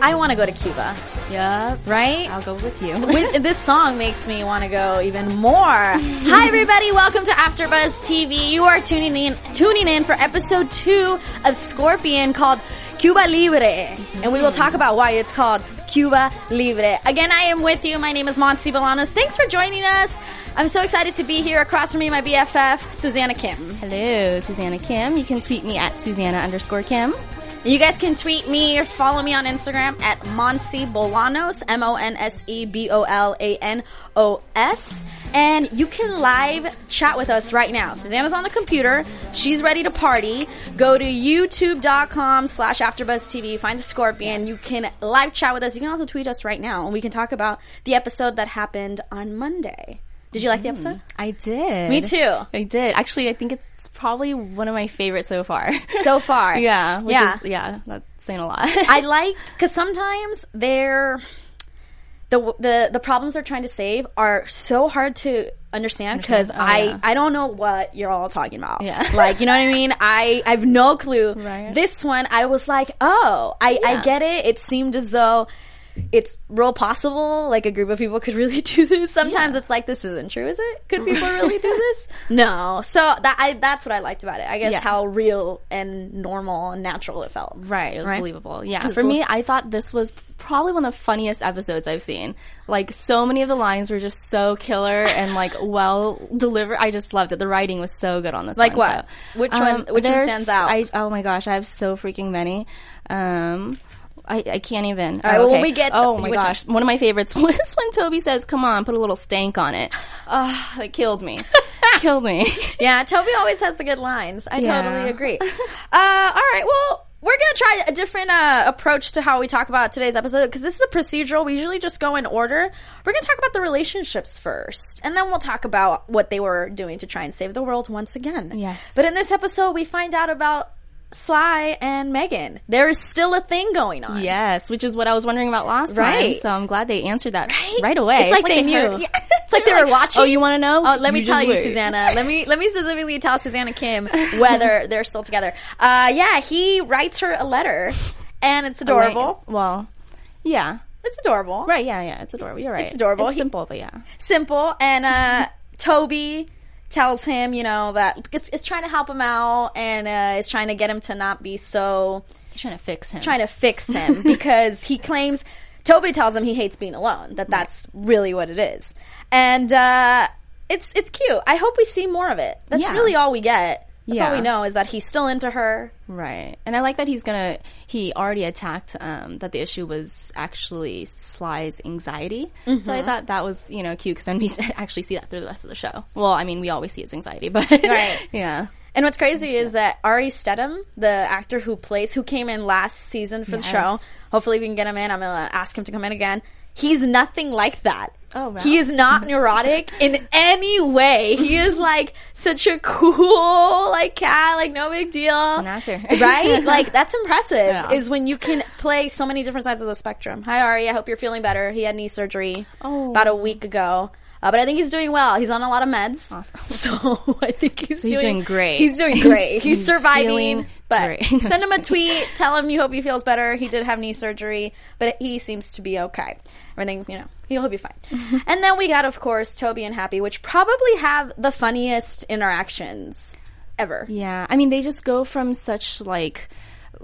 I want to go to Cuba, Yep. right? I'll go with you. With, this song makes me want to go even more. Hi everybody, welcome to AfterBuzz TV. You are tuning in tuning in for episode 2 of Scorpion called Cuba Libre. And we will mm. talk about why it's called Cuba Libre. Again, I am with you. My name is Monse Bolanos. Thanks for joining us. I'm so excited to be here across from me, my BFF, Susanna Kim. Hello, Susanna Kim. You can tweet me at Susanna underscore Kim. You guys can tweet me or follow me on Instagram at Monse Bolanos, M-O-N-S-E B-O-L-A-N-O-S. And you can live chat with us right now. Susanna's on the computer. She's ready to party. Go to youtube.com slash AfterBuzzTV. Find the Scorpion. You can live chat with us. You can also tweet us right now and we can talk about the episode that happened on Monday. Did you like the mm. episode? I did. Me too. I did. Actually, I think it's probably one of my favorites so far. So far. yeah. Which Yeah. Is, yeah. That's saying a lot. I liked because sometimes they're the the the problems they're trying to save are so hard to understand because Oh, I yeah. I don't know what you're all talking about. Yeah. like you know what I mean. I I have no clue. Right. This one I was like, oh, I I get it. It seemed as though. It's real possible, like a group of people could really do this. Sometimes it's like, this isn't true, is it? Could people really do this? No. So that I that's what I liked about it. I guess Yeah. how real and normal and natural it felt. Right, it was Right? believable. Yeah, was for cool. me, I thought this was probably one of the funniest episodes I've seen. Like, so many of the lines were just so killer and like well delivered. I just loved it. The writing was so good on this. Like one, what? so. Which one- which one stands out? I, oh my gosh, I have so freaking many. Um, I, I can't even. right, well, when we get- oh my which gosh, one of my favorites was when Toby says, "Come on, put a little stank on it." Oh, that killed me. killed me. Yeah, Toby always has the good lines. I Yeah. totally agree. Uh, all right, well, we're gonna try a different uh, approach to how we talk about today's episode because this is a procedural. We usually just go in order. We're gonna talk about the relationships first, and then we'll talk about what they were doing to try and save the world once again. Yes. But in this episode, we find out about Sly and Megan. There is still a thing going on. Yes, which is what I was wondering about last Right. time. So I'm glad they answered that Right? right, away. It's like they knew. heard- Yeah. It's like they were watching. Oh, you want to know? Oh, let me tell you, wait. Susanna. Let me let me specifically tell Susanna Kim whether they're still together. Uh, yeah, he writes her a letter, and it's adorable. Well, yeah. It's adorable, Right, yeah, yeah. It's adorable. You're right. It's adorable. It's simple, but yeah. Simple, and uh, Toby tells him, you know, that it's, it's trying to help him out, and uh, it's trying to get him to not be so He's trying to fix him. trying to fix him because he claims Toby tells him he hates being alone. That that's really what it is, and uh, it's it's cute. I hope we see more of it. That's Yeah. really all we get. That's all Yeah. we know is that he's still into her. Right. And I like that he's gonna, he already attacked, um, that the issue was actually Sly's anxiety. So Mm-hmm. I thought that was, you know, cute because then we actually see that through the rest of the show. Well, I mean, we always see his anxiety, but. Right. yeah. And what's crazy is that Ari Stidham, the actor who plays, who came in last season for the show, hopefully we can get him in. I'm gonna ask him to come in again. He's nothing like that. Oh, wow. He is not neurotic in any way. He is like such a cool, like cat, like no big deal. An actor. right? Like that's impressive. Yeah. Is when you can play so many different sides of the spectrum. Hi Ari, I hope you're feeling better. He had knee surgery Oh. about a week ago. Uh, but I think he's doing well. He's on a lot of meds. Awesome. So I think he's, He's doing great. He's doing great. He's, He's surviving. But great. send him a tweet. Tell him you hope he feels better. He did have knee surgery, but he seems to be okay. Everything's, you know, he'll be fine. and then we got, of course, Toby and Happy, which probably have the funniest interactions ever. Yeah, I mean, they just go from such like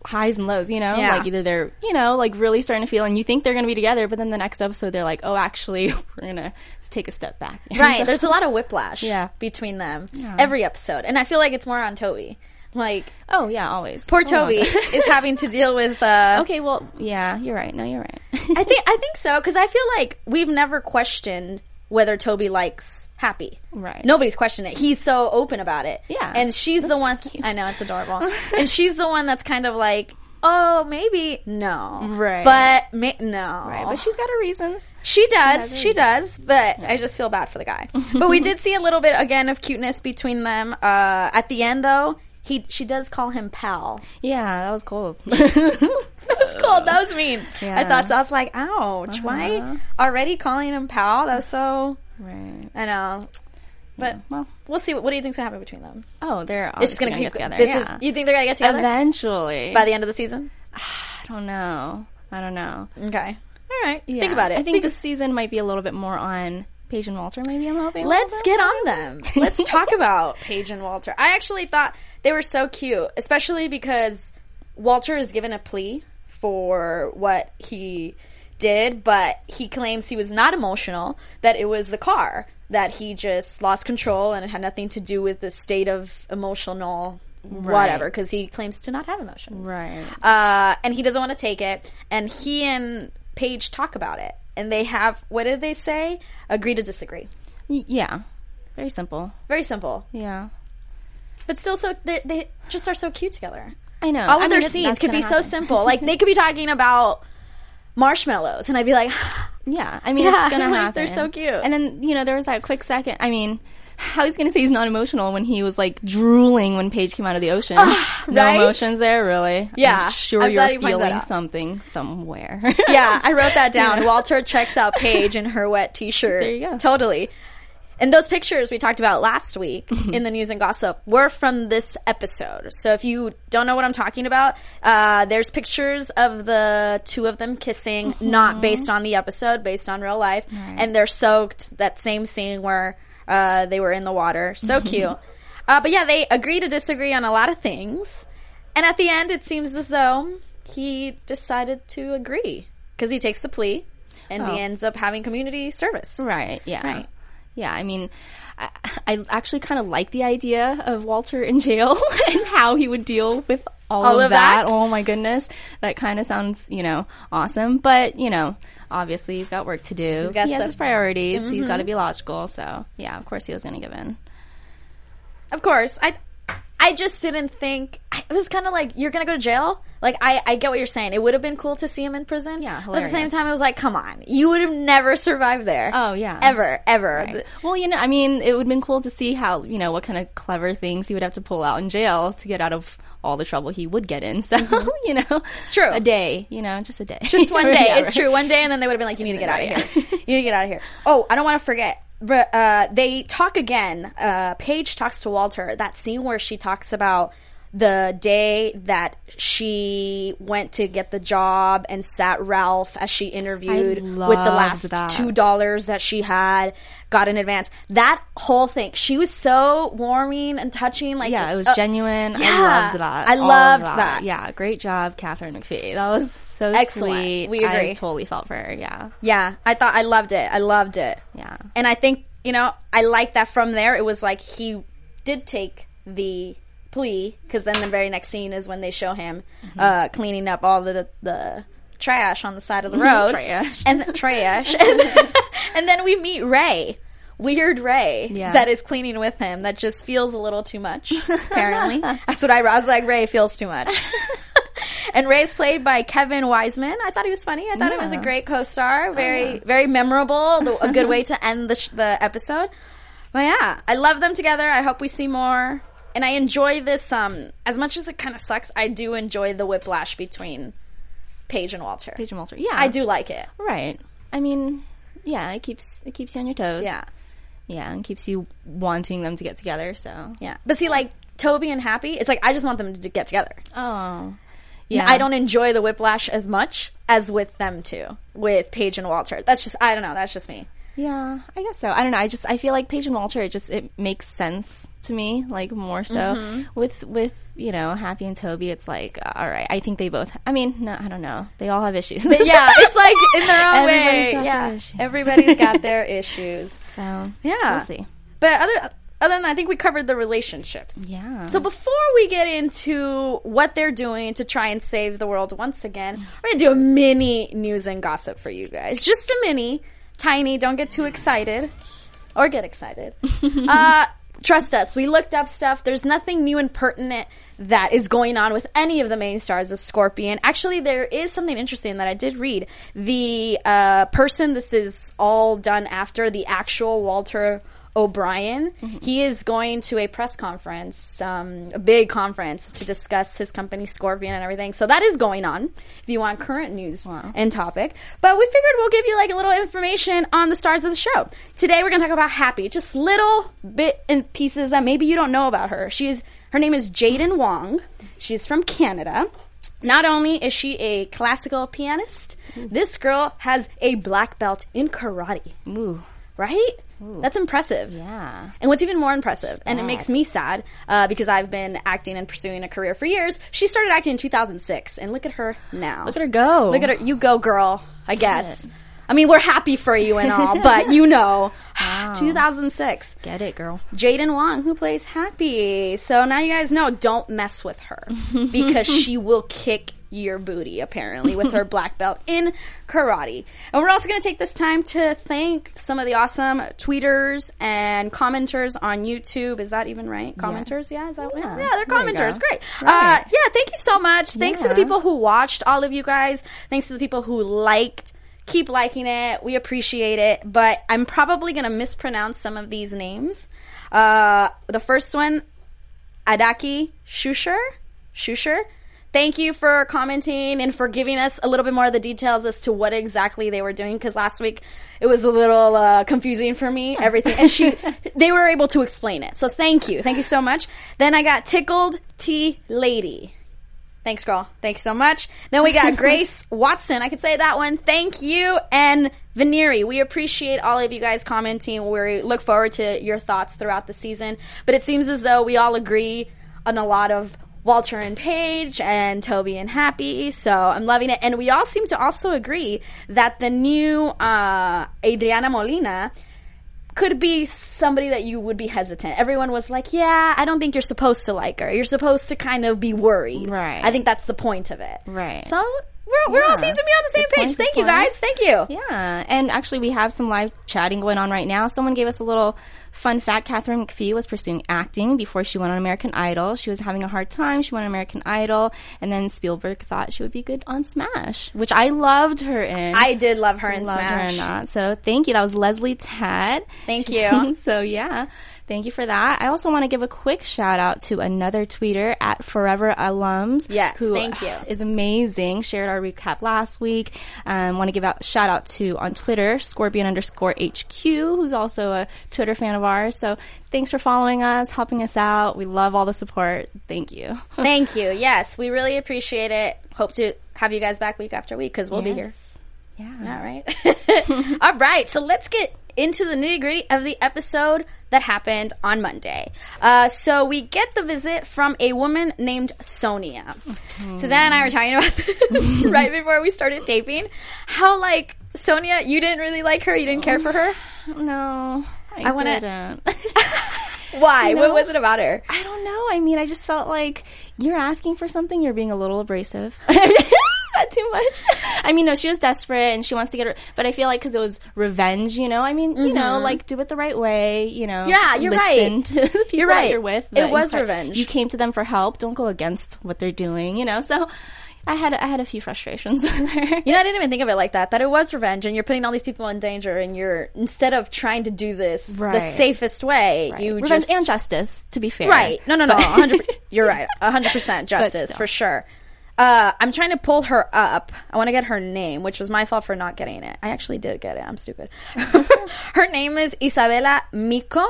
highs and lows, you know? Yeah. Like either they're, you know, like really starting to feel and you think they're going to be together, but then the next episode they're like, "Oh, actually, we're going to take a step back." Right. There's a lot of whiplash Yeah. between them Yeah. every episode. And I feel like it's more on Toby. Like Oh yeah, always. poor Toby is having to deal with. uh okay, well, yeah, you're right. No, you're right. I think I think so because I feel like we've never questioned whether Toby likes Happy. Right. Nobody's questioned it. He's so open about it. Yeah. And she's the one. cute. I know it's adorable. and she's the one that's kind of like, oh, maybe no. Right. But ma- no. right, but she's got her reasons. She does. has She does. But I just feel bad for the guy. but we did see a little bit again of cuteness between them. Uh, at the end, though, he she does call him pal. Yeah, that was cool. That was cold. That was mean. I thought so. I was like, ouch. Why uh-huh. already calling him pal? That's so. right. I know. But Well, we'll see. What, what do you think's gonna happen between them? oh, they're It's just gonna, gonna, keep get together. Yeah. is, you think they're gonna get together Eventually. by the end of the season? I don't know. I don't know. Okay. All right. Yeah. Think about it. I think this season might be a little bit more on Paige and Walter. Maybe I'm hoping. a Let's get on them. Let's talk about Paige and Walter. I actually thought they were so cute, especially because Walter is given a plea for what he did, but he claims he was not emotional, that it was the car, that he just lost control and it had nothing to do with the state of emotional whatever, because he claims to not have emotions. Right. Uh, and he doesn't want to take it. And he and Paige talk about it. And they have, what did they say? Agree to disagree. Yeah. Very simple. Very simple. Yeah. But still so, they, they just are so cute together. I know. All of I their that's- scenes could be gonna so simple. Like, they could be talking about marshmallows. And I'd be like, Yeah, I mean, Yeah, it's gonna like, happen. they're so cute. And then you know there was that quick second. I mean, how he's gonna say he's not emotional when he was like drooling when Paige came out of the ocean? no right? emotions there, really. Yeah, I'm sure I'm you're you pointed that feeling something somewhere. yeah, I wrote that down. Walter checks out Paige in her wet t-shirt. There you go. Totally. And those pictures we talked about last week Mm-hmm. in the news and gossip were from this episode. So if you don't know what I'm talking about, uh, there's pictures of the two of them kissing, not based on the episode, based on real life, and they're soaked. That same scene where uh, they were in the water, so cute. Uh, but yeah, they agree to disagree on a lot of things, and at the end, it seems as though he decided to agree because he takes the plea, and Oh. he ends up having community service. right? Yeah. Right. Yeah. I mean, I, I actually kind of like the idea of Walter in jail and how he would deal with all, All of, of that. that? Oh my goodness, that kind of sounds you know awesome. But you know, obviously he's got work to do. He's got he has his priorities. He's got to mm-hmm. be logical. So yeah, of course he was going to give in. Of course, I I just didn't think it was kind of like you're gonna go to jail. Like I I get what you're saying. It would have been cool to see him in prison. Yeah, But at the same time, it was like, come on, you would have never survived there. Oh yeah, ever, ever. Right. Well, you know, I mean, it would have been cool to see how you know what kind of clever things he would have to pull out in jail to get out of all the trouble he would get in. So you know, it's true. A day, you know, just a day, Just one day. It's true. One day, and then they would have been like, you need to get out of here. you need to get out of here. Oh, I don't want to forget. But uh, they talk again. Uh, Paige talks to Walter. That scene where she talks about the day that she went to get the job and sat Ralph as she interviewed with the last that. two dollars that she had got in advance. That whole thing, she was so warming and touching. Like Yeah, it was uh, genuine. yeah. I loved that. I All loved that. Yeah, great job, Katharine McPhee. That was so Excellent. sweet. We I totally felt for her. Yeah, Yeah, I thought I loved it. I loved it. yeah. And I think, you know, I like that from there. It was like he did take the plea because then the very next scene is when they show him uh, cleaning up all the the trash on the side of the road. Trash. And trash. and, and then we meet Ray. Weird Ray Yeah. that is cleaning with him that just feels a little too much, apparently. That's what I, I was like, Ray feels too much. and Ray's played by Kevin Weisman. I thought he was funny. I thought it was a great co-star. Very, very memorable. The- A good way to end the, sh- the episode. But yeah, I love them together. I hope we see more. And I enjoy this, um, as much as it kind of sucks, I do enjoy the whiplash between Paige and Walter. Paige and Walter. Yeah, I do like it. Right. I mean, yeah, it keeps it keeps you on your toes. Yeah. yeah, and keeps you wanting them to get together. So Yeah. But see, like, Toby and Happy, it's like, I just want them to get together. oh, Yeah. I don't enjoy the whiplash as much as with them two, with Paige and Walter. That's just, I don't know, that's just me. Yeah, I guess so. I don't know. I just I feel like Paige and Walter. It just it makes sense to me, like more so Mm-hmm. with with you know Happy and Toby. It's like all right. I think they both. I mean, no, I don't know. They all have issues. yeah, it's like in their own Everybody's way. got yeah, everybody's got their issues. so Yeah. we'll see. But other other than that, I think we covered the relationships. Yeah. So before we get into what they're doing to try and save the world once again, we're gonna do a mini news and gossip for you guys. Just a mini, tiny. Don't get too excited, or get excited. uh, trust us. We looked up stuff. There's nothing new and pertinent that is going on with any of the main stars of Scorpion. Actually, there is something interesting that I did read. The uh, person this is all done after the actual Walter O'Brien. He is going to a press conference, um, a big conference to discuss his company Scorpion and everything. So that is going on. If you want current news and topic, but we figured we'll give you like a little information on the stars of the show. Today we're going to talk about Happy, just little bit and pieces that maybe you don't know about her. She's her name is Jadyn Wong. She's from Canada. Not only is she a classical pianist, this girl has a black belt in karate Ooh. right? That's impressive. Yeah. And what's even more impressive, and it makes me sad uh, because I've been acting and pursuing a career for years. She started acting in 2006, and look at her now. Look at her go. Look at her. You go, girl. I guess. I mean, we're happy for you and all, but you know, 2006. Get it, girl. Jadyn Wong, who plays Happy. So now you guys know, don't mess with her because she will kick your booty, apparently, with her black belt in karate. And we're also going to take this time to thank some of the awesome tweeters and commenters on YouTube. Is that even right? Commenters? Yeah, is that Yeah. yeah, they're commenters. Great. Uh, yeah, thank you so much. Thanks to the people who watched, all of you guys. Thanks to the people who liked. Keep liking it. We appreciate it. But I'm probably going to mispronounce some of these names. Uh, the first one, Adaki Shusher. Shusher. Thank you for commenting and for giving us a little bit more of the details as to what exactly they were doing. Because last week it was a little uh, confusing for me. Everything, and she, they were able to explain it. So thank you, thank you so much. Then I got tickled T lady. Thanks, girl. Thanks so much. Then we got Grace Watson. I could say that one. Thank you. And Veneri. We appreciate all of you guys commenting. We look forward to your thoughts throughout the season. But it seems as though we all agree on a lot of Walter and Paige and Toby and Happy. So I'm loving it. And we all seem to also agree that the new uh, Adriana Molina could be somebody that you would be hesitant. Everyone was like, "Yeah, I don't think you're supposed to like her. You're supposed to kind of be worried." Right. I think that's the point of it. Right. So we're, we're all Yeah. seem to be on the same Good page. point, Thank you guys. Thank you. Yeah, and actually, we have some live chatting going on right now. Someone gave us a little fun fact. Katharine McPhee was pursuing acting before she went on American Idol. She was having a hard time. She went on American Idol, and then Spielberg thought she would be good on Smash, which I loved her in. I did love her in loved her Smash. in that. So thank you. That was Leslie Ted. Thank you. so yeah. Thank you for that. I also want to give a quick shout out to another tweeter at Forever Alums. Yes, who thank you. Is amazing. Shared our recap last week. Um, want to give out shout out to on Twitter Scorpion underscore HQ, who's also a Twitter fan of ours. So thanks for following us, helping us out. We love all the support. Thank you. Thank you. Yes, we really appreciate it. Hope to have you guys back week after week because we'll be here. Yeah. All right. All right. So let's get into the nitty gritty of the episode that happened on Monday. Uh, so we get the visit from a woman named Sonia. Suzanne and I were talking about this right before we started taping. How like Sonia, you didn't really like her. You didn't care for her. No, I, I wanna- didn't. Why? What was it about her? I don't know. I mean, I just felt like you're asking for something, you're being a little abrasive. That too much? I mean, no, she was desperate and she wants to get her, but I feel like because it was revenge, you know, I mean, you know, like do it the right way, you know. Mm-hmm. Yeah, you're listen right. To the people You're that right. you're with. It was you- revenge. You came to them for help. Don't go against what they're doing, you know. So I had I had a few frustrations with her. You know, I didn't even think of it like that. That it was revenge, and you're putting all these people in danger, and you're instead of trying to do this the safest way, you Revenge just and justice, to be fair. right. No, no, no. 100, you're right. 100 percent justice for sure. Uh, I'm trying to pull her up. I want to get her name, which was my fault for not getting it. I actually did get it. I'm stupid. her name is Izabella Miko,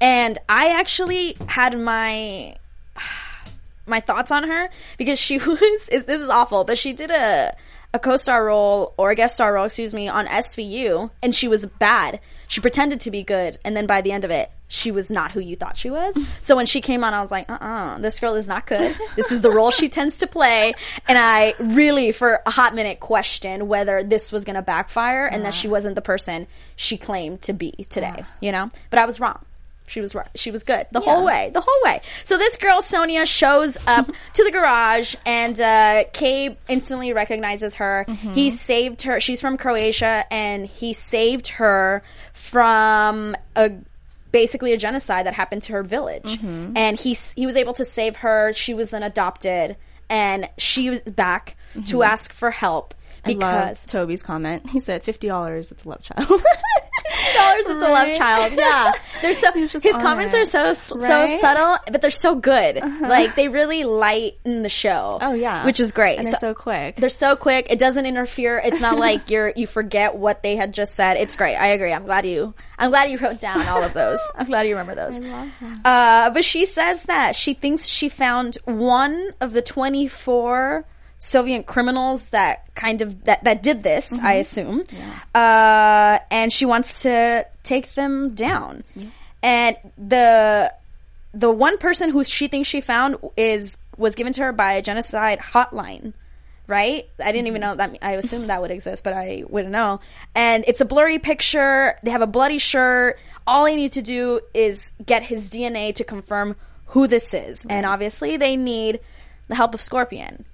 and I actually had my my thoughts on her because she was is this is awful, but she did a a co-star role or a guest star role, excuse me, on SVU, and she was bad. She pretended to be good, and then by the end of it, she was not who you thought she was. So when she came on, I was like, uh-uh, this girl is not good. This is the role she tends to play, and I really, for a hot minute, questioned whether this was going to backfire and that she wasn't the person she claimed to be today. You know, but I was wrong. She was right. She was good the whole way. The whole way. So this girl Sonia shows up to the garage, and uh, Cabe instantly recognizes her. Mm-hmm. He saved her. She's from Croatia, and he saved her from a basically a genocide that happened to her village. Mm-hmm. And he he was able to save her. She was then adopted, and she was back to ask for help Mm-hmm. I love because Toby's comment. He said fifty dollars. It's a love child. dollars it's a love child. Yeah, they're so his comments it. are so so Right? Uh-huh. subtle, but they're so good. Like they really lighten the show. oh yeah, which is great. And they're so quick. They're so quick. It doesn't interfere. It's not like you're you forget what they had just said. It's great. I agree. I'm glad you. I'm glad you wrote down all of those. I'm glad you remember those. Uh, but she says that she thinks she found one of the 24 Soviet criminals that kind of that that did this. I assume, uh, and she wants to take them down. Yeah. And the the one person who she thinks she found is was given to her by a genocide hotline right? I didn't even know that. I assumed that would exist, but I wouldn't know. And it's a blurry picture. They have a bloody shirt. All I need to do is get his DNA to confirm who this is. And obviously, they need the help of Scorpion,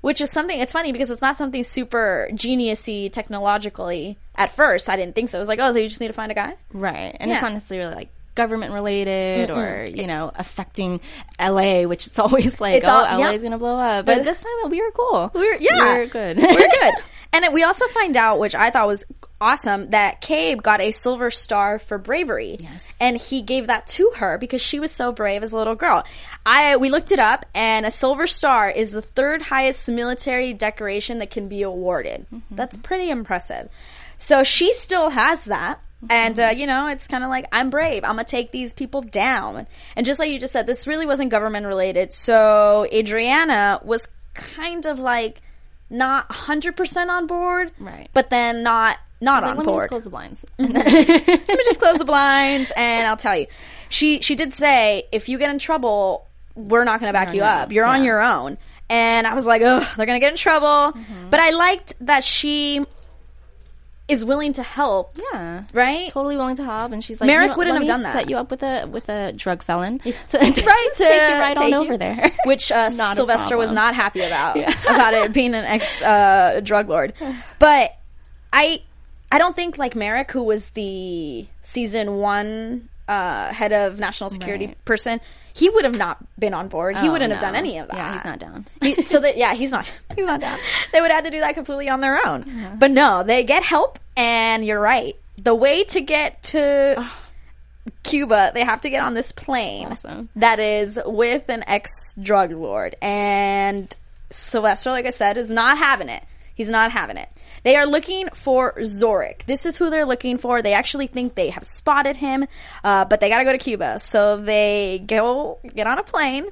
which is something. It's funny because it's not something super geniusy technologically. At first, I didn't think so. It was like, oh, so you just need to find a guy. Right. And Yeah. it's honestly necessarily like government related or, you know, affecting LA, which it's always like, It's oh, all- LA yeah. is going to blow up. But this time we were cool. We're yeah, We were good. we're good. And we also find out, which I thought was awesome, that Cabe got a silver star for bravery. Yes. and he gave that to her because she was so brave as a little girl. I we looked it up, and a silver star is the third highest military decoration that can be awarded. Mm-hmm. That's pretty impressive. So she still has that. And Mm-hmm. uh, you know, it's kind of like I'm brave. I'm gonna take these people down. And just like you just said, this really wasn't government related. So Adriana was kind of like not 100% on board, Right. But then not not Like, on let me just close the blinds. Let me just close the blinds, and I'll tell you. She she did say if you get in trouble, we're not going to back No, you no. up. You're on your own. And I was like, "Oh, they're going to get in trouble. Mm-hmm. But I liked that she is willing to help. yeah. Right? Totally willing to help, and she's like, Merrick you know, wouldn't have done that. Set you up with a with a drug felon, to, to right take you right on take over there. which uh, Sylvester was not happy about about it being an ex uh, drug lord. But I I don't think like Merrick, who was the season one uh, head of national security Right. person, he would have not been on board. he Oh, wouldn't have done any of that. Yeah, he's not down. He- so that yeah, he's not he's not down. They would have to do that completely on their own. But no, they get help, and you're right. The way to get to Cuba, they have to get on this plane Awesome. that is with an ex drug lord, and Sylvester, like I said, is not having it. He's not having it. They are looking for Zorik. This is who they're looking for. They actually think they have spotted him, uh, but they got to go to Cuba. So they go get on a plane,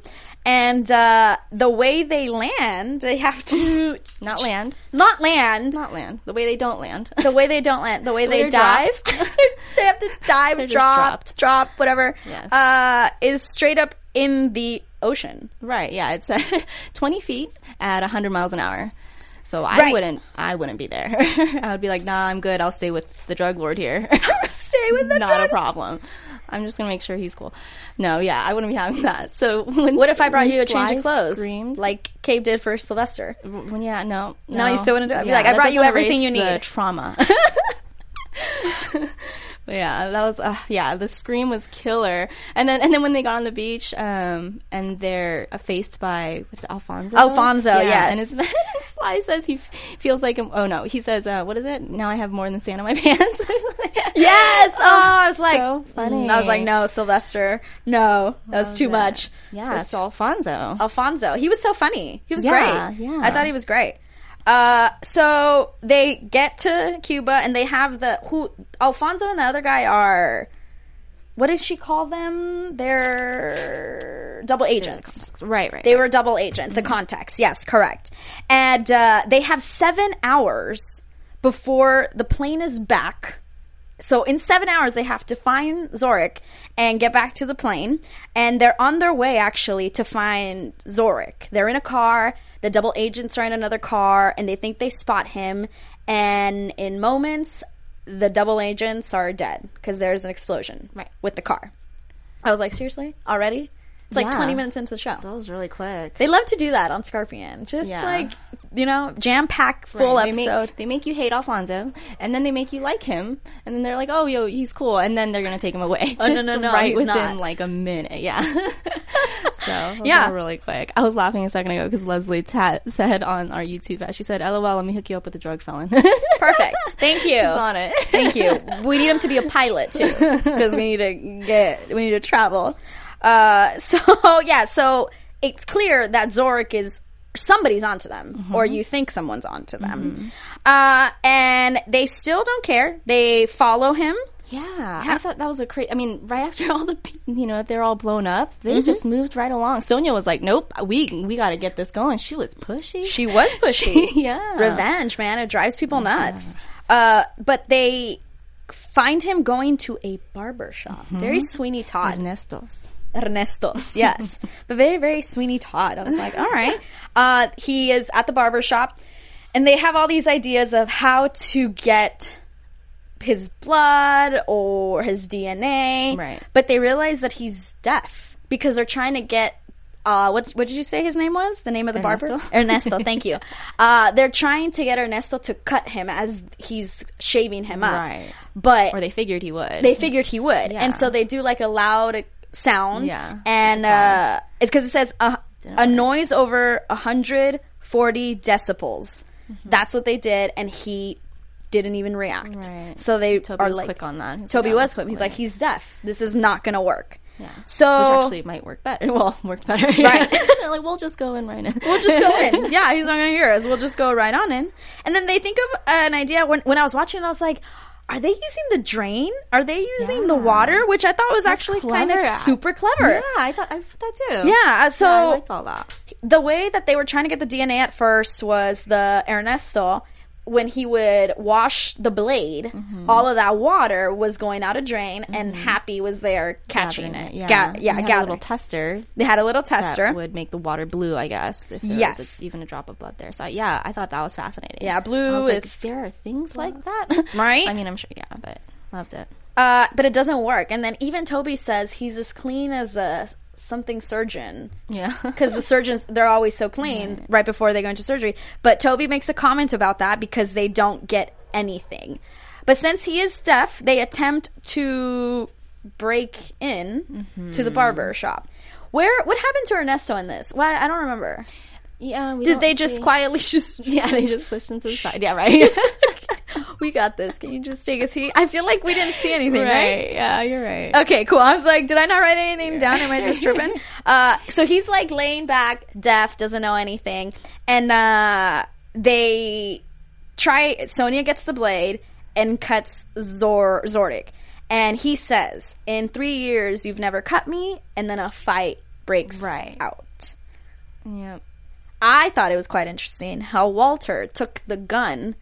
and uh, the way they land, they have to Not land, not land. not land. The way they don't land. the way they don't land, the way they dive, they have to dive, drop, drop, whatever. Yes. Uh, is straight up in the ocean. Right. Yeah. It's uh, 20 feet at 100 miles an hour. So I Right. wouldn't. I wouldn't be there. I would be like, Nah, I'm good. I'll stay with the drug lord here. Stay with the Not a problem. I'm just gonna make sure he's cool. No, yeah, I wouldn't be having that. So when What if I brought you a change of clothes, Screamed, like Cabe did for Sylvester? when yeah, no, No, you still wouldn't do it? I'd be Yeah, like, I brought you everything you need. trauma. Yeah, that was uh, yeah. The scream was killer, and then and then when they got on the beach, um, and they're faced by what's it, Alfonso. Alfonso, yes. and his Sly says he f- feels like oh no, he says uh, what is it? Now I have more than sand on my pants. Yes. Oh, I was like, So funny. I was like, no, Sylvester, no, that was too much. yeah, it's Alfonso. Alfonso. He was so funny. He was Yeah, great. yeah. I thought he was great. Uh, so they get to Cuba and they have the who Alfonso and the other guy are. What did she call them? They're double agents. right, right. They were double agents, the contacts. Yes, correct. And uh, they have seven hours before the plane is back. So in seven hours, they have to find Zorik and get back to the plane. And they're on their way actually to find Zorik. They're in a car. The double agents are in another car, and they think they spot him. And in moments, the double agents are dead because there's an explosion Right. with the car. I was like, seriously, already? It's like Yeah. 20 minutes into the show. That was really quick. They love to do that on Scorpion. Just Yeah. like, you know, jam pack full Right. They episode. Make, they make you hate Alfonso, and then they make you like him, and then they're like, "Oh, yo, he's cool," and then they're gonna take him away. Oh, no, just no, no, right he's within not. like a minute. Yeah. so Yeah. really quick. I was laughing a second ago because Leslie ta- said on our YouTube, she said, "LOL, let me hook you up with a drug felon." Perfect. Thank you. She's on it. Thank you. We need him to be a pilot too, because we need to get, we need to travel. Uh, so yeah, so it's clear that Zorik is somebody's onto them, or you think someone's onto them. Uh, and they still don't care. They follow him. Yeah, I thought that was a crazy. I mean, right after all the, you know, they're all blown up, they Mm-hmm. just moved right along. Sonia was like, "Nope, we we got to get this going." She was pushy. She was pushy. yeah, Revenge, man. It drives people nuts. Uh, but they find him going to a barber shop. Very Sweeney Todd. Ernestos. Ernestos, yes. but very, very Sweeney Todd. I was like, all right. Uh, he is at the barber shop and they have all these ideas of how to get his blood or his DNA. Right. But they realize that he's deaf because they're trying to get uh, what, what did you say his name was? The name of the barber? Ernesto. Ernesto, thank you. Uh, they're trying to get Ernesto to cut him as he's shaving him up. Right. But Or they figured he would. they figured he would, Yeah. and so they do like a loud sound. Yeah. and uh, it's because it says a, a noise over 140 decibels. That's what they did, and he didn't even react. Right. So they Toby are was like, quick on that. He's Toby like, "Oh, was quick. He's like, he's deaf. This is not going to work. Yeah. So Which actually might work better. Well, worked better. Right. They're like, we'll just go in right now. We'll just go in. Yeah, he's not going to hear us. We'll just go right on in. And then they think of an idea. When when I was watching, it, I was like, are they using the drain? Are they using the water? Which I thought was actually kind of super clever. Yeah, I thought I thought that too. Yeah, uh, so Yeah, I liked all that. the way that they were trying to get the DNA at first was the Ernesto. When he would wash the blade, Mm-hmm. all of that water was going out a drain, and Happy was there catching Gathering it. Yeah, Ga- yeah, They had a little tester they had a little tester that would make the water blue. I guess. If there Yes. was a- even a drop of blood there. So yeah, I thought that was fascinating. Yeah, blue like, with- there are things like that, Right? I mean, I'm sure. Yeah, but loved it. Uh, but it doesn't work. And then even Toby says he's as clean as a something surgeon. Yeah. Because the surgeons, they're always so clean right before they go into surgery. But Toby makes a comment about that because they don't get anything. But since he is deaf, they attempt to break in to the mm-hmm. barber shop. Where, what happened to Ernesto in this? Why, I don't remember. yeah. We Did they just see- quietly just, Yeah, they just pushed him to the side. Yeah, right. we got this. Can you just take a seat? I feel like we didn't see anything, right? right. Yeah, you're right. Okay, cool. I was like, did I not write anything down? Am I just tripping? Uh, so he's like laying back, deaf, doesn't know anything, and uh, they try. Sonia gets the blade and cuts Zor Zordik, and he says, "In three years, you've never cut me," and then a fight breaks Right. out. Yeah. I thought it was quite interesting how Walter took the gun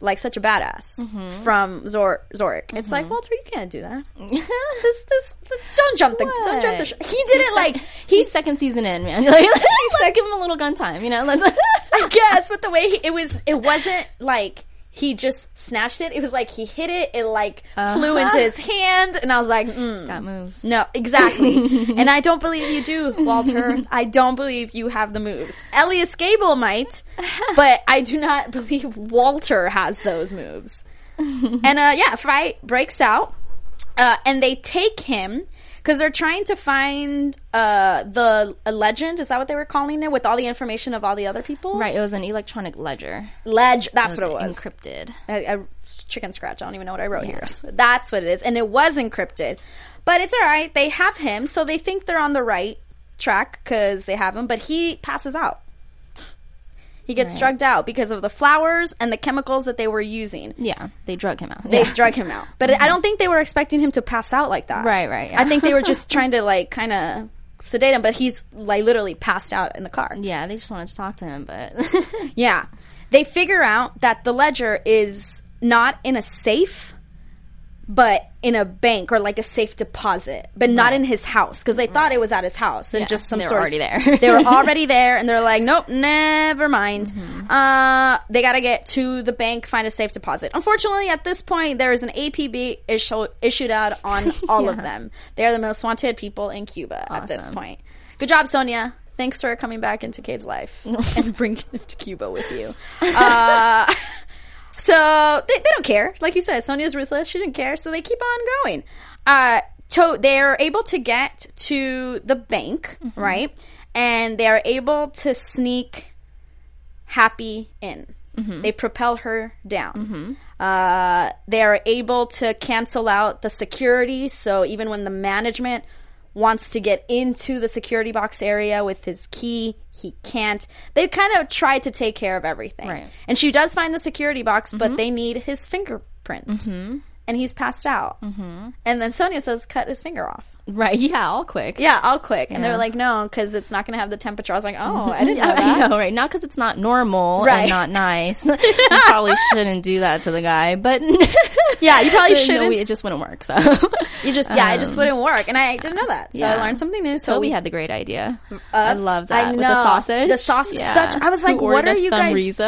like such a badass Mm-hmm. from Zor Zorik. It's like Walter, you can't do that. this, this, this- don't jump the, don't jump the. Sh-. He did it like He's second season in, man. Like, let's give him a little gun time, you know. Let's. I guess, but the way he, it was, it wasn't like he just snatched it. It was like he hit it, it like flew Uh-huh. into his hand, and I was like, mm, Got moves. No, exactly. and I don't believe you do, Walter. I don't believe you have the moves. Elyes Gabel might, but I do not believe Walter has those moves. and uh yeah, fight breaks out. Uh and they take him because they're trying to find uh the a legend, is that what they were calling it? With all the information of all the other people? Right. It was an electronic ledger. Ledge that's what it was. Encrypted. Chicken scratch. I don't even know what I wrote here. That's what it is, and it was encrypted. But it's all right. They have him, so they think they're on the right track because they have him. But he passes out. He gets drugged out because of the flowers and the chemicals that they were using. Yeah, they drug him out. They yeah. drug him out, but I don't think they were expecting him to pass out like that. Right, right, yeah. I think they were just trying to like kind of sedate him, but he's like literally passed out in the car. Yeah, they just wanted to talk to him, but Yeah. They figure out that the ledger is not in a safe, but in a bank or like a safe deposit, but not in his house because they thought it was at his house and Yeah, just some they were sort already there. they were already there, and they're like, nope, never mind. Mm-hmm. Uh, they got to get to the bank, find a safe deposit. Unfortunately, at this point, there is an APB issue, issued out on all of them. They are the most wanted people in Cuba at this Awesome. point. Good job, Sonia. Thanks for coming back into Cabe's life and bringing them to Cuba with you. Uh, so they, they don't care. Like you said, Sonia's ruthless. She didn't care. So they keep on going. Uh, so they're able to get to the bank, right? And they're able to sneak Happy in. They propel her down. Uh, they are able to cancel out the security. So even when the management wants to get into the security box area with his key, he can't. They kind of tried to take care of everything. Right. And she does find the security box, but they need his fingerprint. Mm-hmm. And he's passed out. Mm-hmm. And then Sonia says, cut his finger off. Right. Yeah. All quick. Yeah, all quick. And Yeah. they're like, no, because it's not going to have the temperature. I was like, oh, I didn't know that. I know, right? Not because it's not normal Right. and not nice. you probably shouldn't do that to the guy, but Yeah, you probably shouldn't. we- it just wouldn't work. So You just, yeah, it just um, wouldn't work. And I didn't know that. So I learned something new. So Toby we had the great idea. Uh, I love that I with the sausage. The sausage- such- I was like, what are you guys-?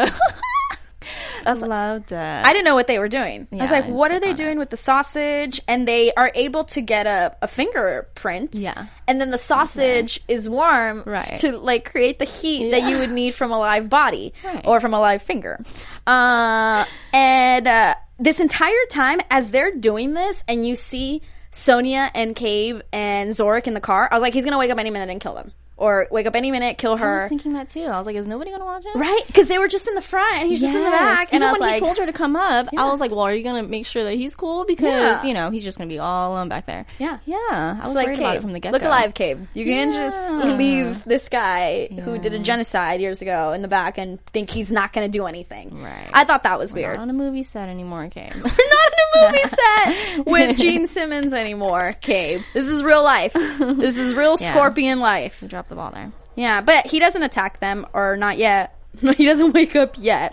I loved it. I didn't know what they were doing. I was like, what are they doing with the sausage? And they are able to get a, a fingerprint. Yeah. And then the sausage is warm Right. to like create the heat that you would need from a live body Right. or from a live finger. Uh, and uh, this entire time, as they're doing this, and you see Sonia and Cabe and Zorik in the car, I was like, he's gonna wake up any minute and kill them, or wake up any minute, kill her. I was thinking that too. I was like, is nobody gonna watch it? Right? Because they were just in the front and he's just in the back. And Even I was when like, he told her to come up, Yeah. I was like, "Well, are you gonna make sure that he's cool? Because Yeah. you know he's just gonna be all alone back there." Yeah. yeah. I was like worried about it from the get go. Look alive, Cabe. You can Yeah. just leave this guy who did a genocide years ago in the back and think he's not going to do anything. Right. I thought that was We're weird. not on a movie set anymore, okay? We're not in a movie set with Gene Simmons anymore, Cabe. This is real life. This is real scorpion life. Drop the ball there. Yeah, but he doesn't attack them, or not yet. he doesn't wake up yet.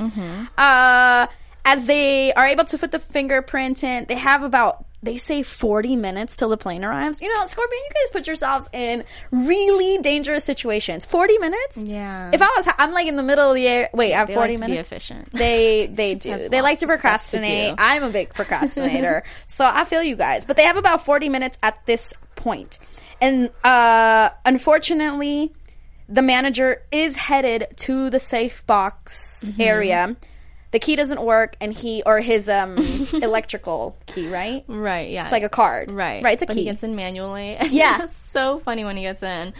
Uh, as they are able to put the fingerprint in, they have about they say 40 minutes till the plane arrives. You know, Scorpion, you guys put yourselves in really dangerous situations. 40 minutes? Yeah. If I was, I'm like in the middle of the air. Wait, I have 40 like minutes. efficient. They they do. They like to stuff to procrastinate. I'm a big procrastinator, so I feel you guys. But they have about 40 minutes at this point, and uh, unfortunately, the manager is headed to the safe box Mm-hmm. area. The key doesn't work, and he or his um electrical key, right? Right, yeah. It's like a card, Right. Right, it's a but key. he gets in manually. Yeah. so funny when he gets in.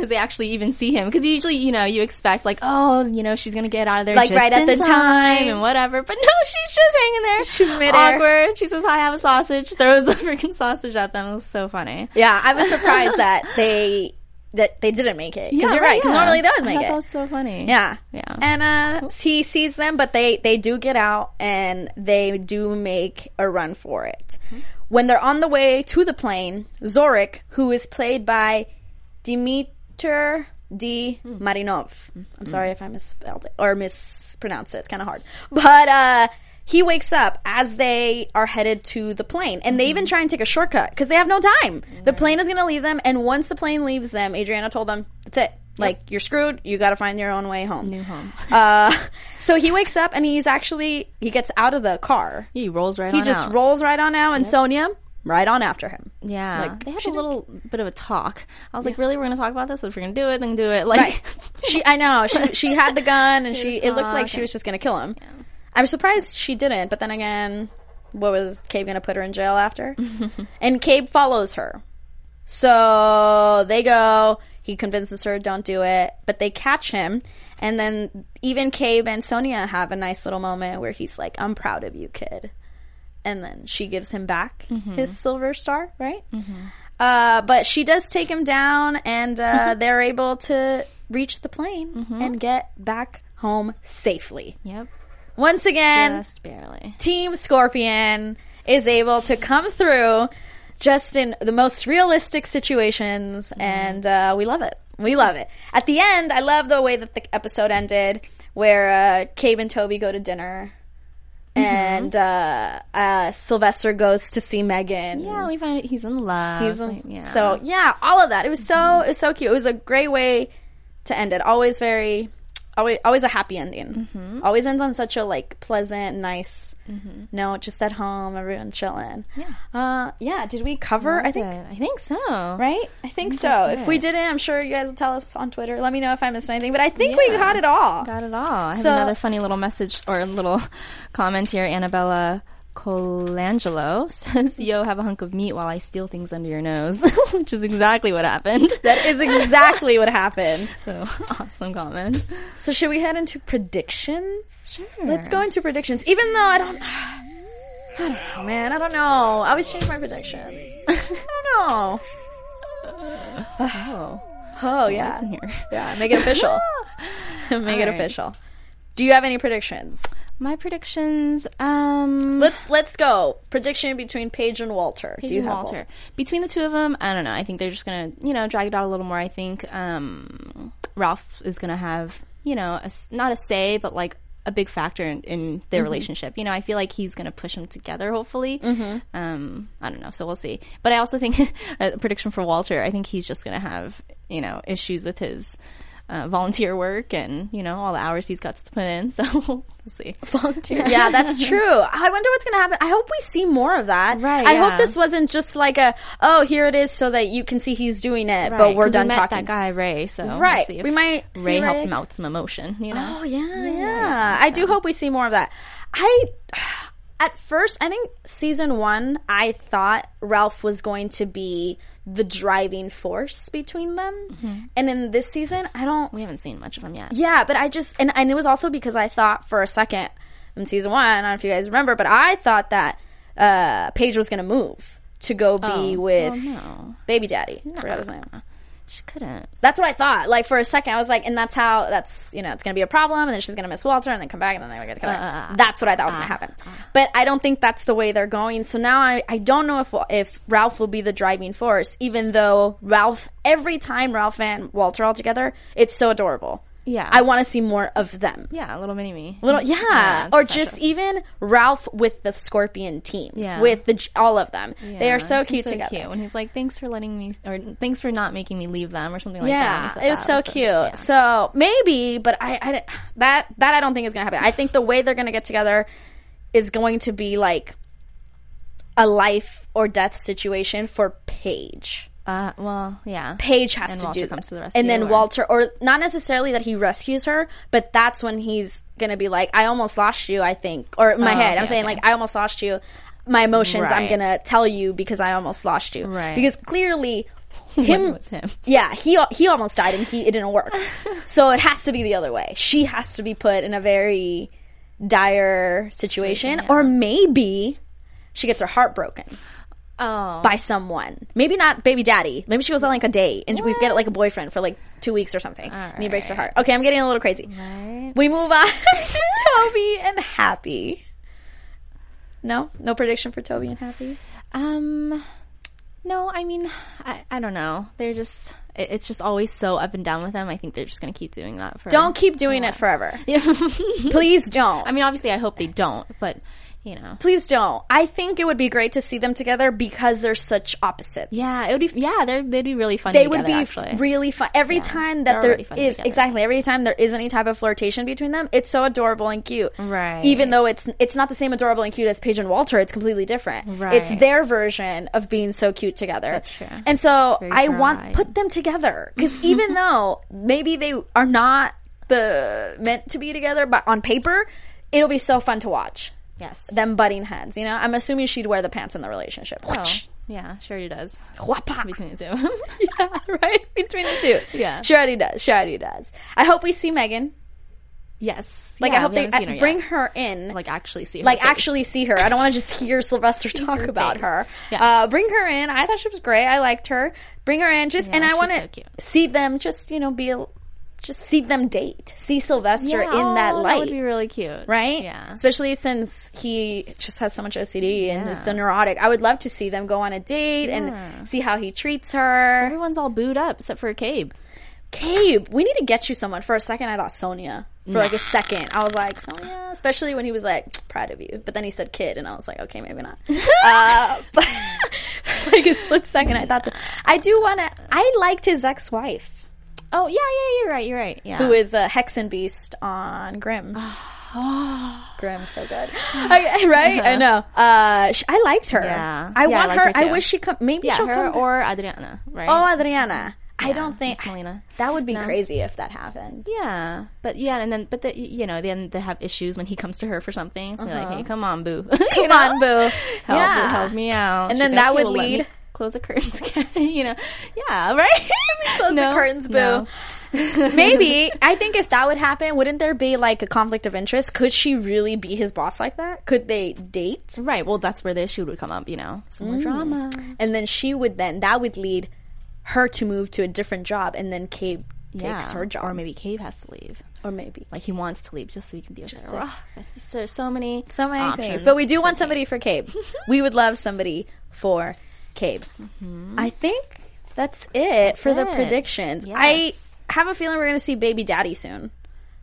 Because they actually even see him. Because usually, you know, you expect like, oh, you know, she's gonna get out of there Like, just right at the time. and whatever. But no, she's just hanging there. She's midair. Awkward. She says, "I have a sausage." Throws the freaking sausage at them. It was so funny. yeah, I was surprised that they that they didn't make it because Yeah, you're right. Because yeah. normally they always make it. That was so funny. Yeah. Yeah. And uh he sees them, but they they do get out and they do make a run for it. When they're on the way to the plane, Zorik, who is played by Dimitar D. Marinov. I'm sorry if I misspelled it or mispronounced it. It's kind of hard. But uh he wakes up as they are headed to the plane, and they even try and take a shortcut because they have no time. The plane is going to leave them, and once the plane leaves them, Adriana told them, "That's it. Like you're screwed. You got to find your own way home." New home. Uh, so he wakes up and he's actually he gets out of the car. He rolls right He just out. rolls right on out, and Sonia right on after him. Yeah, Like, they had a did- little bit of a talk. I was like, "Really, we're going to talk about this? If we're going to do it, then do it." Like, Right. she, I know she she had the gun, and she it looked like she was just gonna kill him. I'm surprised she didn't, but then again, what was Cabe gonna put her in jail after? and Cabe follows her, so they go. He convinces her, "Don't do it," but they catch him, and then even Cabe and Sonia have a nice little moment where he's like, "I'm proud of you, kid," and then she gives him back his silver star, right? Uh, but she does take him down, and uh, they're able to reach the plane and get back home safely. yep, Once again, just barely. Team Scorpion is able to come through just in the most realistic situations, and uh, we love it. We love it. At the end, I love the way that the episode ended, where uh, Cabe and Toby go to dinner and uh, uh, Sylvester goes to see Megan. Yeah, we find it. He's in love. He's a- yeah. So yeah, all of that. It was so it was so cute. It was a great way to end it. Always very, always always a happy ending. Mm-hmm. Always ends on such a like pleasant, nice note. Just at home, everyone chilling. Yeah. Uh, yeah. Did we cover? I think. Good. I think so. Right, I think so. If we didn't, I'm sure you guys will tell us on Twitter. Let me know if I missed anything. But I think we got it all. Got it all. I have So- another funny little message or little comment here. Annabella Colangelo says, "Yo, have a hunk of meat while I steal things under your nose," which is exactly what happened. That is exactly what happened. so awesome comment. So should we head into predictions? Sure. Let's go into predictions. Even though I don't, I don't know, man. I don't know. I always change my predictions. I don't know. Uh, oh, Oh what's yeah, yeah. Make it official. Make it All right. official. Do you have any predictions? My predictions. Um, Let's let's go. Prediction between Paige and Walter. Paige Do you and have Walter. Walter? Between the two of them, I don't know. I think they're just gonna, you know, drag it out a little more. I think um, Ralph is gonna have, you know, a not a say, but like a big factor in, in their relationship. You know, I feel like he's gonna push them together. Hopefully, um, I don't know. So we'll see. But I also think a prediction for Walter. I think he's just gonna have, you know, issues with his. Uh, volunteer work and you know all the hours he's got to put in so we'll see volunteer Yeah, that's true. I wonder what's going to happen. I hope we see more of that. Right, I yeah. hope this wasn't just like a, oh, here it is so that you can see he's doing it, but we're done we met talking. that guy Ray so we'll Right. see if we might see Ray helps him out with some emotion, you know. Oh yeah, yeah. I do hope we see more of that. I at first, I think season one, I thought Ralph was going to be the driving force between them, and in this season, I don't. We haven't seen much of him yet. Yeah, but I just and and it was also because I thought for a second in season one, I don't know if you guys remember, but I thought that uh Paige was going to move to go be with Oh, no. baby daddy. I forgot his name. She couldn't. That's what I thought. Like for a second, I was like, and that's how that's you know it's gonna be a problem, and then she's gonna miss Walter, and then come back, and then they're gonna get together. Uh, that's what I thought was gonna happen. But I don't think that's the way they're going. So now I I don't know if if Ralph will be the driving force, even though Ralph every time Ralph and Walter all together, it's so adorable. Yeah. I want to see more of them. Yeah, little mini me. Little, yeah, it's or precious. just even Ralph with the Scorpion team, Yeah. with the all of them. They are so cute so together. Cute. When he's like, "Thanks for letting me," or "Thanks for not making me leave them," or something like that. Yeah, said it was that. so It cute. yeah. So maybe, but I, I that that I don't think is gonna happen. I think the way they're gonna get together is going to be like a life or death situation for Paige. Uh, well, yeah. Paige has And to Walter do comes that. to the rescue, and then or- Walter, or not necessarily that he rescues her, but that's when he's gonna be like, "I almost lost you." I think, or in my Oh, head, I'm saying okay. like, "I almost lost you." My emotions, I'm gonna tell you because I almost lost you. Right. Because clearly, him him. yeah, he he almost died and he it didn't work. so it has to be the other way. She has to be put in a very dire situation, Situation, yeah. or maybe she gets her heart broken Oh, by someone. Maybe not baby daddy. Maybe she goes on like a date and we get like a boyfriend for like two weeks or something, and he breaks her heart. Okay, I'm getting a little crazy. right. We move on to Toby and Happy. No, no prediction for Toby and Happy. Um, no, I mean, I, I don't know. They're just, it, it's just always so up and down with them. I think they're just gonna keep doing that for. Don't keep doing it forever. Yeah. Please don't. I mean, obviously, I hope they don't, but you know. Please don't. I think it would be great to see them together because they're such opposites. Yeah, it would be. Yeah, they're, they'd be really funny. They would be actually. really fun. Every time that there is together. exactly every time there is any type of flirtation between them, it's so adorable and cute. Right. Even though it's it's not the same adorable and cute as Paige and Walter, it's completely different. Right. It's their version of being so cute together. That's true. And so Very I dry. want put them together because even though maybe they are not the meant to be together, but on paper, it'll be so fun to watch yes. them butting heads. You know, I'm assuming she'd wear the pants in the relationship. Oh, yeah, sure he does. Whapa. Between the two. yeah, right between the two. Yeah. Sure she already does. She already does. I hope we see Megan. yes. Like Yeah, I hope they her I- yet. bring her in. Like, like actually see. Her face. actually see her. I don't want to just hear Sylvester talk her about face. her. Yeah. Uh, bring her in. I thought she was great. I liked her. Bring her in. Just and I want to cute. see them. Just you know, be a, just see them date. See Sylvester Yeah, in that oh, light. That would be really cute. right? Yeah. Especially since he just has so much OCD and Yeah. is so neurotic. I would love to see them go on a date Yeah. and see how he treats her. Everyone's all booed up except for Cabe. Cabe, we need to get you someone. For a second, I thought Sonia. For like a second, I was like Sonia, especially when he was like proud of you. But then he said kid, and I was like, okay, maybe not. uh, but for like a split second, I thought. So. I do want to. I liked his ex-wife, Oh yeah, yeah, you're right. You're right. Yeah. who is a Hexenbiest on Grimm. Grimm, so good. I, right? I know. Uh, sh- I liked her. Yeah. I Yeah, I want liked her. her I wish she come. Maybe yeah, she'll her come. or Adriana, right? oh, Adriana. I don't think Melina. that would be No. crazy if that happened. Yeah, but yeah, and then but the, you know then they have issues when he comes to her for something. So they're like, hey, come on, boo, Uh-huh. Come on, boo. help, yeah. help me out. And then that would well, let me lead- close the curtains again. you know, yeah, right. Close No, the curtains, boo. no. Maybe I think if that would happen, wouldn't there be like a conflict of interest? Could she really be his boss like that? Could they date? Right. Well, that's where the issue would come up. You know, some Mm. more drama. And then she would then that would lead her to move to a different job, and then Cabe takes her job, or maybe Cabe has to leave. or maybe Like he wants to leave just so he can be with her. so- Ugh, it's just- there's so many, so many options things. But we do want Cabe. somebody for Cabe. we would love somebody for Cabe. Mm-hmm. I think that's it for the predictions. Yes. I have a feeling we're going to see Baby Daddy soon.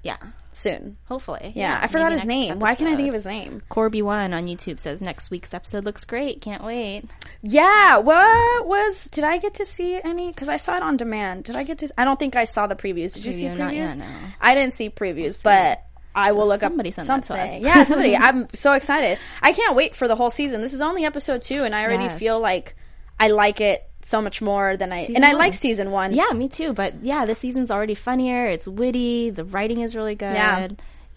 Yeah, Soon. hopefully. Yeah, I forgot his name. Why can't I think of his name? Corby One on YouTube says next week's episode looks great. Can't wait. Yeah, what was? Did I get to see any? Because I saw it on demand. Did I get to? I don't think I saw the previews. Did you see Preview, previews? yet, no. I didn't see previews, but I will look somebody up to something. us. yeah, somebody. I'm so excited. I can't wait for the whole season. This is only episode two, and I already Yes. feel like I like it so much more than I. and I one. like season one. Yeah, me too. But yeah, the season's already funnier. It's witty. The writing is really good. Yeah.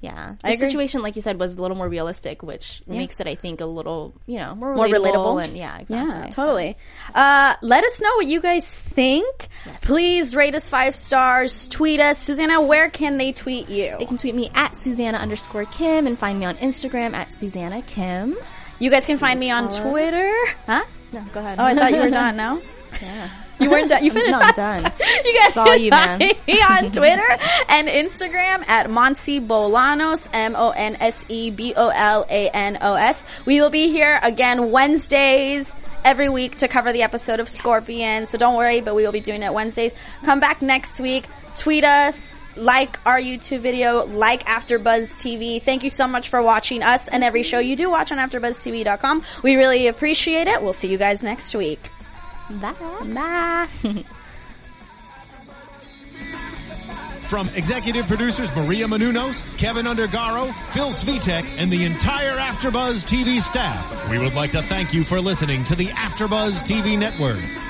Yeah. The situation, like you said, was a little more realistic, which makes it, I think, a little, you know, more, more relatable. relatable. And yeah, exactly. Yeah, So- totally. Uh, let us know what you guys think. Please rate us five stars. Tweet us, Susanna. Where can they tweet you? They can tweet me at Susanna underscore Kim and find me on Instagram at Susanna Kim. You guys can find me on follow. Twitter. Huh? No, go ahead. Oh, I thought you were done. No. yeah. You weren't done. You finished. No, I'm done. you guys all you, man. on Twitter and Instagram at Monse Bolanos, M O N S E B O L A N O S. We will be here again Wednesdays every week to cover the episode of Scorpion. So don't worry, but we will be doing it Wednesdays. Come back next week. Tweet us. Like our YouTube video, like AfterBuzz TV. Thank you so much for watching us and every show you do watch on AfterBuzzTV.com. We really appreciate it. We'll see you guys next week. Bye. Bye. From executive producers Maria Menounos, Kevin Undergaro, Phil Svitek, and the entire AfterBuzz TV staff, we would like to thank you for listening to the AfterBuzz TV network.